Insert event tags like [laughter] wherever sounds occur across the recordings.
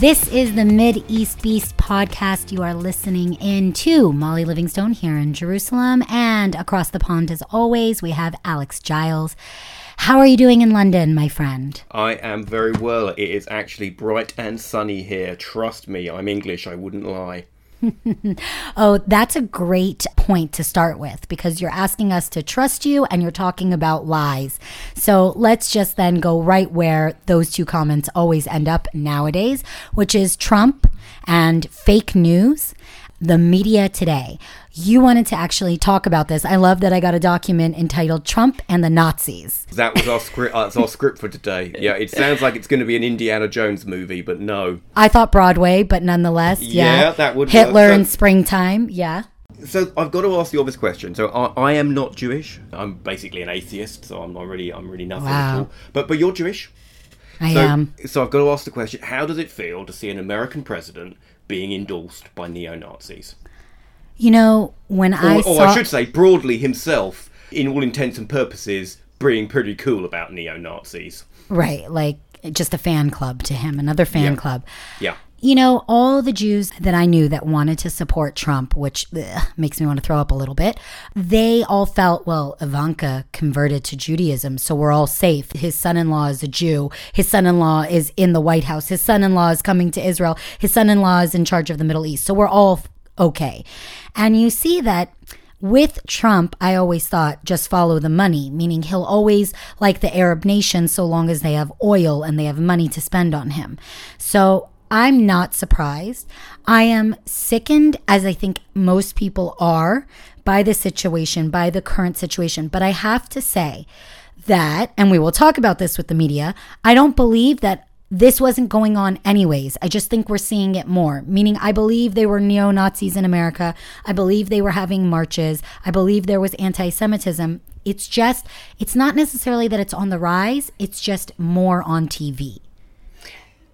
This is the Mideast Beast podcast. You are listening in to Molly Livingstone here in Jerusalem. And across the pond, as always, we have Alex Giles. How are you doing in London, my friend? I am very well. It is actually bright and sunny here. Trust me, I'm English, I wouldn't lie. Oh, that's a great point to start with because you're asking us to trust you and you're talking about lies. So let's just then go right where those two comments always end up nowadays, which is Trump and fake news the media today. You wanted to actually talk about this. I love that I got a document entitled Trump and the Nazis. That was our script. That's our script for today. [laughs] Yeah, it sounds like it's going to be an Indiana Jones movie, but no. I thought Broadway, but nonetheless, yeah, Yeah, that would Hitler in springtime. Yeah. So I've got to ask the obvious question. So I, I am not Jewish. I'm basically an atheist. So I'm not really. I'm really nothing Wow. at all. But but you're Jewish. I So, am. so I've got to ask the question: How does it feel to see an American president being endorsed by neo Nazis? You know, when I Or, saw I should say, broadly himself, in all intents and purposes, being pretty cool about neo Nazis. right, like just a fan club to him, another fan Yeah. club. Yeah. You know, all the Jews that I knew that wanted to support Trump, which ugh, makes me want to throw up a little bit, they all felt, well, Ivanka converted to Judaism, so we're all safe. His son in law is a Jew. His son in law is in the White House. His son in law is coming to Israel. His son in law is in charge of the Middle East. So we're all okay. And you see that with Trump, I always thought just follow the money, meaning he'll always like the Arab nations so long as they have oil and they have money to spend on him. So I'm not surprised. I am sickened, as I think most people are, by the situation, by the current situation. But I have to say that, and we will talk about this with the media, I don't believe that this wasn't going on anyways. I just think we're seeing it more. Meaning, I believe they were neo Nazis in America. I believe they were having marches. I believe there was anti Semitism. It's just, it's not necessarily that it's on the rise, it's just more on TV.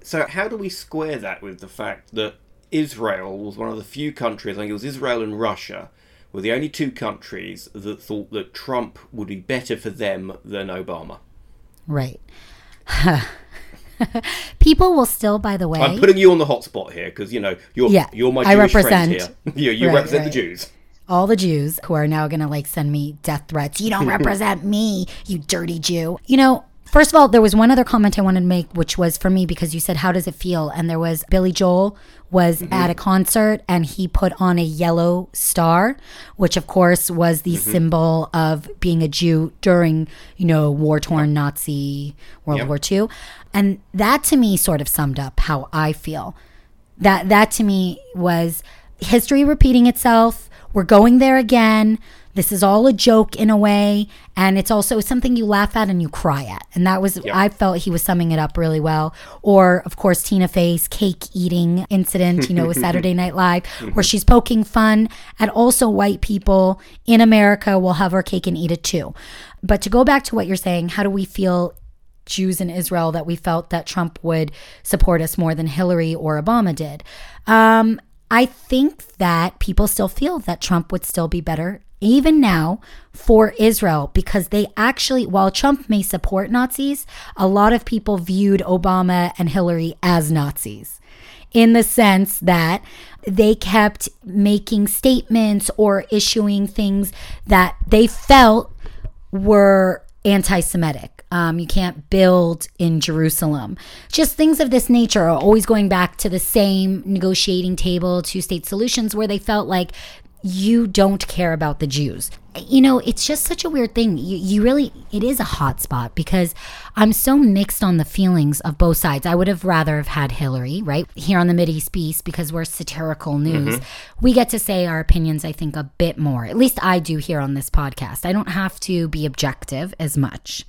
So how do we square that with the fact that Israel was one of the few countries, I think it was Israel and Russia, were the only two countries that thought that Trump would be better for them than Obama? Right. [laughs] People will still, by the way, I'm putting you on the hot spot here because you know you're Yeah, you're my I Jewish represent- friend here. [laughs] you you Right, represent right. the Jews. all the Jews who are now going to like send me death threats. You don't [laughs] represent me, you dirty Jew. You know, first of all, there was one other comment I wanted to make, which was for me because you said, How does it feel? And there was Billy Joel was mm-hmm. at a concert and he put on a yellow star, which of course was the mm-hmm. symbol of being a Jew during, you know, war torn Nazi World Yep. War II. And that to me sort of summed up how I feel that that to me was history repeating itself we're going there again this is all a joke in a way and it's also something you laugh at and you cry at. And that was i felt he was summing it up really well. Or of course tina fey's cake eating incident you know with [laughs] saturday night live where she's poking fun at also white people in america will have our cake and eat it too. But to go back to what you're saying how do we feel Jews in Israel that we felt that Trump would support us more than Hillary or Obama did. Um, I think that people still feel that Trump would still be better, even now, for Israel, because they actually, while Trump may support Nazis, a lot of people viewed Obama and Hillary as Nazis in the sense that they kept making statements or issuing things that they felt were anti Semitic. Um, you can't build in Jerusalem. Just things of this nature are always going back to the same negotiating table, two state solutions, where they felt like you don't care about the Jews. You know, it's just such a weird thing. You, you really, it is a hot spot because I'm so mixed on the feelings of both sides. I would have rather have had Hillary, right? Here on the Mideast Beast, because we're satirical news, mm-hmm. we get to say our opinions, I think, a bit more. At least I do here on this podcast. I don't have to be objective as much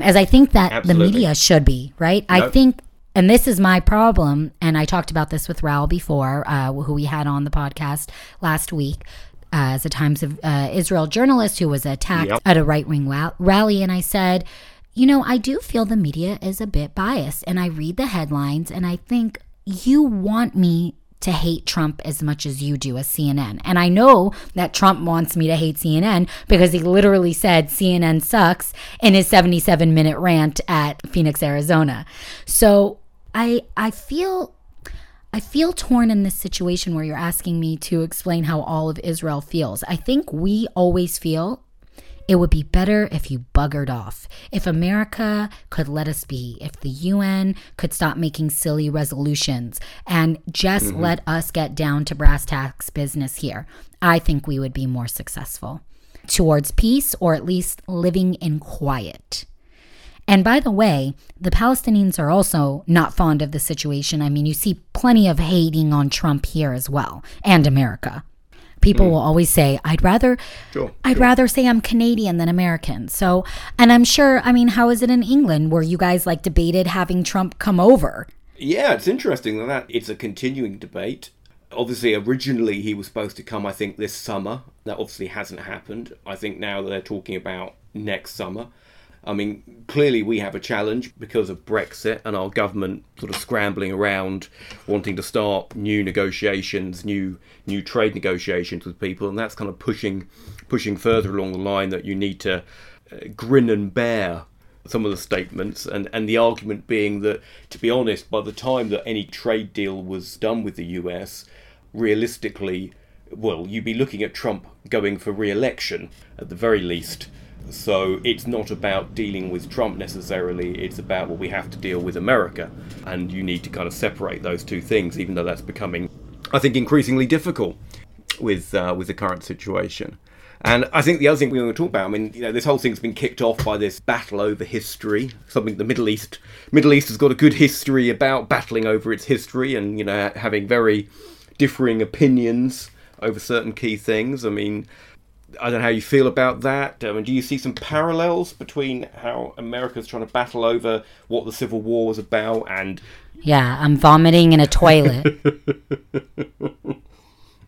as I think that Absolutely. the media should be, right? I think and this is my problem, and I talked about this with Raoul before, uh, who we had on the podcast last week. Uh, as a Times of uh, Israel journalist who was attacked Yep. at a right wing rally, and I said, you know, I do feel the media is a bit biased, and I read the headlines, and I think you want me to hate Trump as much as you do as CNN. And I know that Trump wants me to hate CNN because he literally said CNN sucks in his 77 minute rant at Phoenix, Arizona. So I I feel I feel torn in this situation where you're asking me to explain how all of Israel feels. I think we always feel it would be better if you buggered off. If America could let us be, if the UN could stop making silly resolutions and just mm-hmm. let us get down to brass tacks business here, I think we would be more successful towards peace or at least living in quiet. And by the way, the Palestinians are also not fond of the situation. I mean, you see plenty of hating on Trump here as well, and America. People mm. will always say, "I'd rather, sure, I'd sure. rather say I'm Canadian than American." So, and I'm sure. I mean, how is it in England where you guys like debated having Trump come over? Yeah, it's interesting that it's a continuing debate. Obviously, originally he was supposed to come, I think, this summer. That obviously hasn't happened. I think now they're talking about next summer. I mean, clearly we have a challenge because of Brexit and our government sort of scrambling around, wanting to start new negotiations, new new trade negotiations with people, and that's kind of pushing pushing further along the line that you need to uh, grin and bear some of the statements, and and the argument being that, to be honest, by the time that any trade deal was done with the US, realistically, well, you'd be looking at Trump going for re-election at the very least so it's not about dealing with Trump necessarily, it's about what well, we have to deal with America. And you need to kind of separate those two things, even though that's becoming, I think, increasingly difficult with, uh, with the current situation. And I think the other thing we want to talk about, I mean, you know, this whole thing's been kicked off by this battle over history. Something the Middle East, Middle East has got a good history about battling over its history and you know having very differing opinions over certain key things. I mean, I don't know how you feel about that. I mean, do you see some parallels between how America's trying to battle over what the Civil War was about and. Yeah, I'm vomiting in a toilet. [laughs]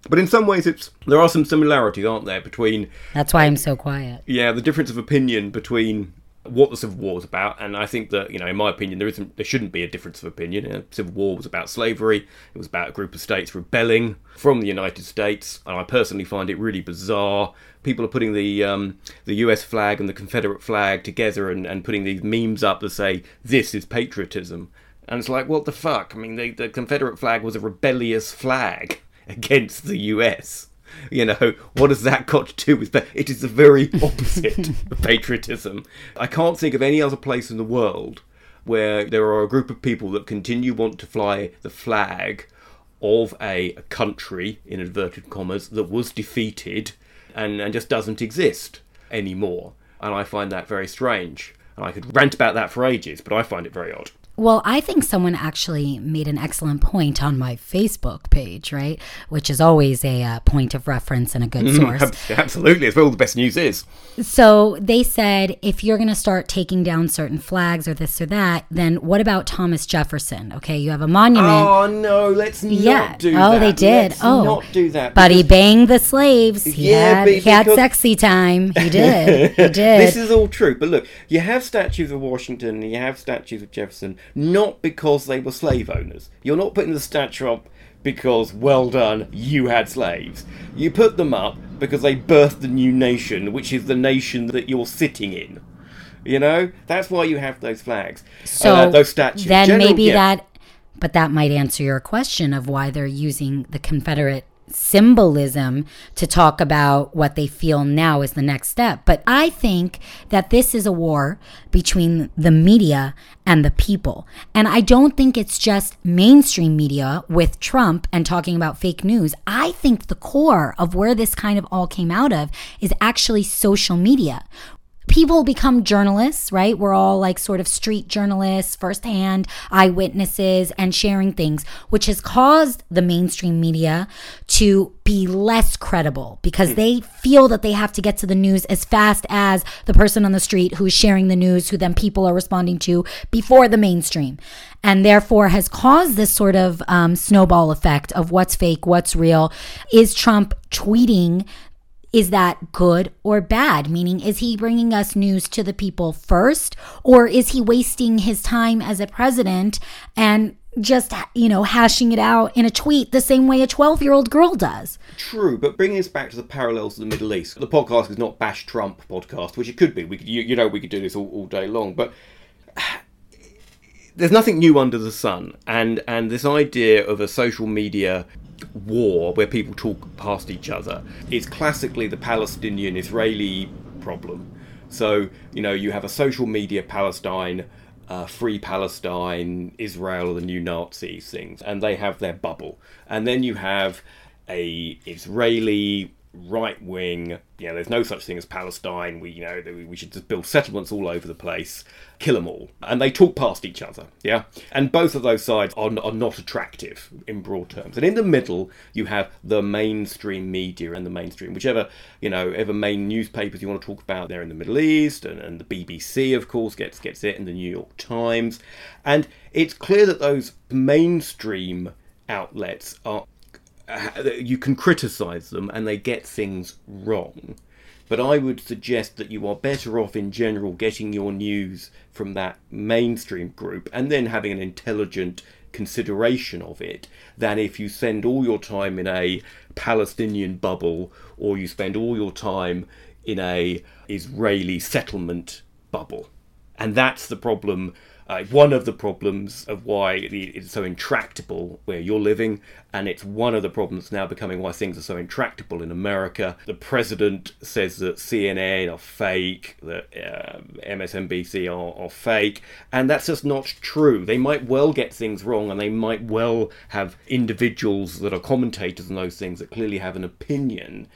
but in some ways, it's there are some similarities, aren't there, between. That's why I'm so quiet. Yeah, the difference of opinion between what the Civil War was about, and I think that you know, in my opinion, there isn't, there shouldn't be a difference of opinion. The Civil War was about slavery. It was about a group of states rebelling from the United States, and I personally find it really bizarre. People are putting the um, the U.S. flag and the Confederate flag together and, and putting these memes up that say this is patriotism, and it's like, what the fuck? I mean, the, the Confederate flag was a rebellious flag [laughs] against the U.S. [laughs] You know, what has that got to do with that? It is the very [laughs] opposite of patriotism. I can't think of any other place in the world where there are a group of people that continue want to fly the flag of a, country, in inverted commas, that was defeated and, and just doesn't exist anymore. And I find that very strange. And I could rant about that for ages, but I find it very odd. Well, I think someone actually made an excellent point on my Facebook page, right? Which is always a uh, point of reference and a good mm-hmm. source. [laughs] Absolutely. It's where all the best news is. So they said if you're going to start taking down certain flags or this or that, then what about Thomas Jefferson? Okay, you have a monument. Oh, no, let's yeah. not do oh, that. Oh, they did. Let's oh, not do that. But he banged the slaves. He, yeah, had, he had sexy time. He [laughs] did. he did. This is all true. But look, you have statues of Washington, and you have statues of Jefferson not because they were slave owners. You're not putting the statue up because, well done, you had slaves. You put them up because they birthed a new nation, which is the nation that you're sitting in. You know, that's why you have those flags, so uh, those statues. Then General, maybe yeah. that, but that might answer your question of why they're using the Confederate symbolism to talk about what they feel now is the next step. But I think that this is a war between the media and the people. And I don't think it's just mainstream media with Trump and talking about fake news. I think the core of where this kind of all came out of is actually social media, people become journalists, right? We're all like sort of street journalists, firsthand eyewitnesses, and sharing things, which has caused the mainstream media to be less credible because hmm. they feel that they have to get to the news as fast as the person on the street who's sharing the news, who then people are responding to before the mainstream. And therefore has caused this sort of um, snowball effect of what's fake, what's real. Is Trump tweeting is that good or bad? Meaning, is he bringing us news to the people first, or is he wasting his time as a president and just, you know, hashing it out in a tweet the same way a 12 year old girl does? True, but bringing us back to the parallels of the Middle East, the podcast is not Bash Trump podcast, which it could be. We could, you, you know, we could do this all, all day long, but [sighs] there's nothing new under the sun, and and this idea of a social media war where people talk past each other It's classically the Palestinian-Israeli problem. So you know you have a social media Palestine. Uh, free Palestine, Israel, the new Nazis things, and they have their bubble. And then you have a Israeli right wing. You know, there's no such thing as Palestine. We, you know, we should just build settlements all over the place, kill them all, and they talk past each other. Yeah, and both of those sides are, are not attractive in broad terms. And in the middle, you have the mainstream media and the mainstream, whichever you know, ever main newspapers you want to talk about. They're in the Middle East, and, and the BBC, of course, gets gets it, and the New York Times, and it's clear that those mainstream outlets are Uh, you can criticize them and they get things wrong. But I would suggest that you are better off in general getting your news from that mainstream group and then having an intelligent consideration of it than if you spend all your time in a Palestinian bubble or you spend all your time in a Israeli settlement bubble. And that's the problem uh, one of the problems of why it's so intractable where you're living, and it's one of the problems now becoming why things are so intractable in America. The president says that CNN are fake, that uh, MSNBC are, are fake, and that's just not true. They might well get things wrong, and they might well have individuals that are commentators on those things that clearly have an opinion,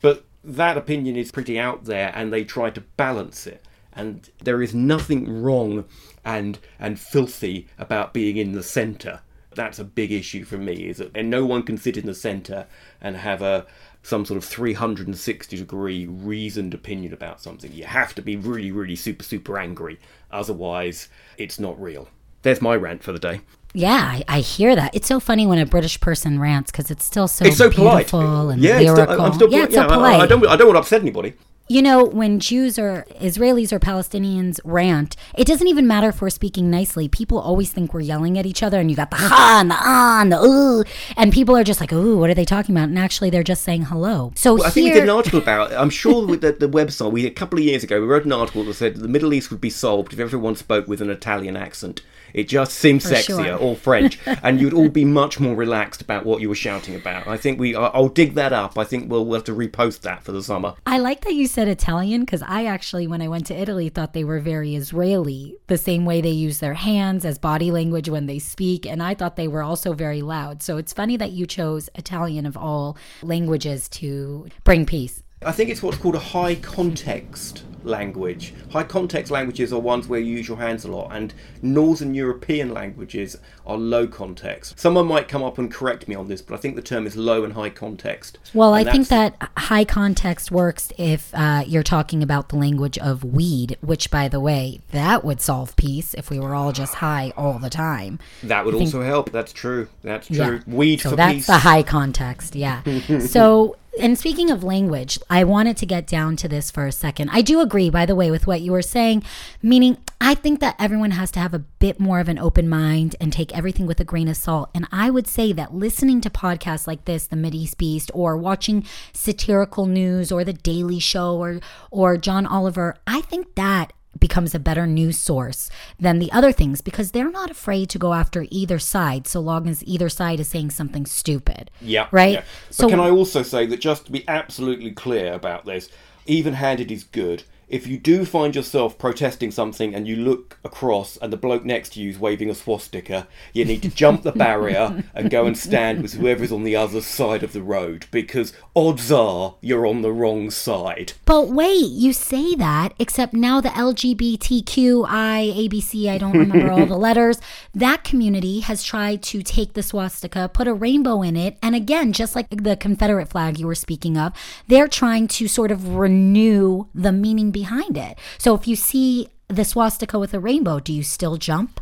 but that opinion is pretty out there, and they try to balance it and there is nothing wrong and and filthy about being in the centre. That's a big issue for me. Is that and no one can sit in the centre and have a some sort of 360 degree reasoned opinion about something. You have to be really, really super, super angry. Otherwise, it's not real. There's my rant for the day. Yeah, I, I hear that. It's so funny when a British person rants because it's still so it's so beautiful polite. and yeah, lyrical. Still, I'm still, yeah, it's yeah, so polite. I, I don't, I don't want to upset anybody. You know, when Jews or Israelis or Palestinians rant, it doesn't even matter if we're speaking nicely. People always think we're yelling at each other, and you got the ha and the ah and the ooh, and people are just like, ooh, what are they talking about? And actually, they're just saying hello. So well, I here, think we did an article about. it. I'm sure with the, the website we a couple of years ago we wrote an article that said the Middle East would be solved if everyone spoke with an Italian accent. It just seems For sexier sure. or French, [laughs] and you'd all be much more relaxed about what you were shouting about. I think we. I'll dig that up. I think we'll, we'll have to repost that for the summer. I like that you said Italian because I actually, when I went to Italy, thought they were very Israeli, the same way they use their hands as body language when they speak. And I thought they were also very loud. So it's funny that you chose Italian of all languages to bring peace. I think it's what's called a high context language. High context languages are ones where you use your hands a lot, and Northern European languages are low context. Someone might come up and correct me on this, but I think the term is low and high context. Well, I think that's- that high context works if uh, you're talking about the language of weed, which, by the way, that would solve peace if we were all just high all the time. that would also help. That's true. That's true. Yeah. Weed so for that's peace. the high context, yeah. [laughs] so, and speaking of language, I wanted to get down to this for a second. I do agree, by the way, with what you were saying, meaning I think that everyone has to have a bit more of an open mind and take everything with a grain of salt. And I would say that listening to podcasts like this, The Mideast Beast, or watching satirical news or The Daily Show or or John Oliver, I think that becomes a better news source than the other things because they're not afraid to go after either side so long as either side is saying something stupid. Yeah. Right? yeah. But So- can I also say that just to be absolutely clear about this, even handed is good. If you do find yourself protesting something and you look across and the bloke next to you is waving a swastika, you need to jump the barrier and go and stand with whoever's on the other side of the road because odds are you're on the wrong side. But wait, you say that, except now the LGBTQI, ABC, I don't remember all the [laughs] letters, that community has tried to take the swastika, put a rainbow in it, and again, just like the Confederate flag you were speaking of, they're trying to sort of renew the meaning behind it. So if you see the swastika with a rainbow, do you still jump?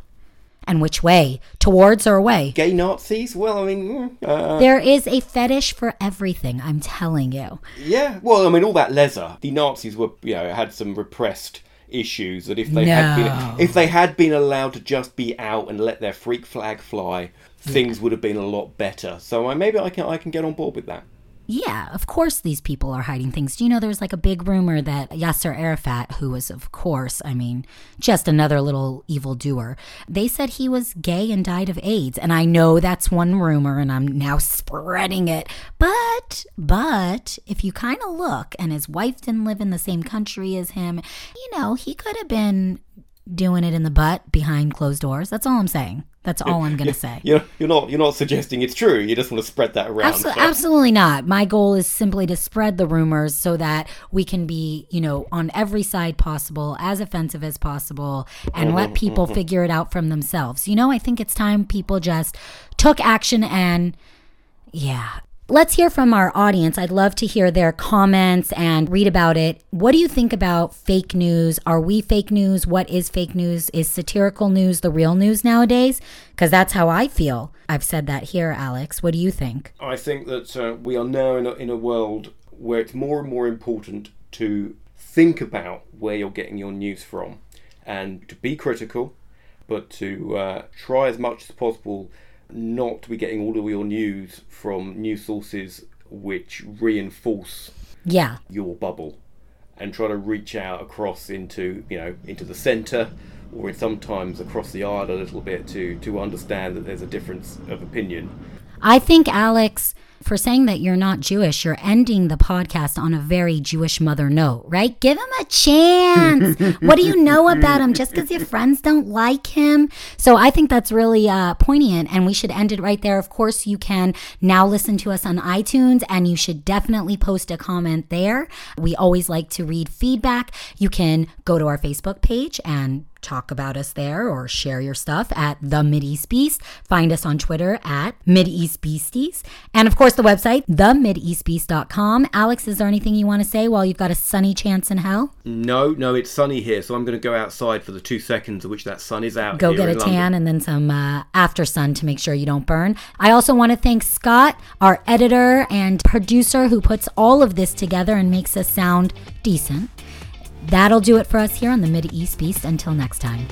And which way? Towards or away? Gay Nazis? Well, I mean, uh, There is a fetish for everything, I'm telling you. yeah. Well, I mean, all that leather. The Nazis were, you know, had some repressed issues that if they had been if they had been allowed to just be out and let their freak flag fly, things would have been a lot better. So I, maybe I can I can get on board with that. Yeah, of course these people are hiding things. Do you know there's like a big rumor that Yasser Arafat, who was, of course, I mean, just another little evil doer, they said he was gay and died of AIDS. And I know that's one rumor and I'm now spreading it. But, but if you kind of look and his wife didn't live in the same country as him, you know, he could have been doing it in the butt behind closed doors. That's all I'm saying. That's all I'm going to say. You're, you're not you're not suggesting it's true. You just want to spread that around. Absol- absolutely not. My goal is simply to spread the rumors so that we can be, you know, on every side possible, as offensive as possible, and mm-hmm, let people mm-hmm. figure it out from themselves. You know, I think it's time people just took action and, yeah, Let's hear from our audience. I'd love to hear their comments and read about it. What do you think about fake news? Are we fake news? What is fake news? Is satirical news the real news nowadays? Because that's how I feel. I've said that here, Alex. What do you think? I think that uh, we are now in a, in a world where it's more and more important to think about where you're getting your news from and to be critical, but to uh, try as much as possible not to be getting all of your news from news sources which reinforce yeah. your bubble and try to reach out across into you know into the center or sometimes across the aisle a little bit to to understand that there's a difference of opinion. I think alex for saying that you're not Jewish, you're ending the podcast on a very Jewish mother note, right? Give him a chance. [laughs] what do you know about him just because your friends don't like him? So I think that's really uh, poignant, and we should end it right there. Of course, you can now listen to us on iTunes, and you should definitely post a comment there. We always like to read feedback. You can go to our Facebook page and talk about us there or share your stuff at the Mideast Beast. Find us on Twitter at Mideast Beasties. And of course, the website, themideastbeast.com. Alex, is there anything you want to say while you've got a sunny chance in hell? No, no, it's sunny here, so I'm going to go outside for the two seconds of which that sun is out. Go get a tan and then some uh, after sun to make sure you don't burn. I also want to thank Scott, our editor and producer, who puts all of this together and makes us sound decent. That'll do it for us here on the Mideast Beast. Until next time.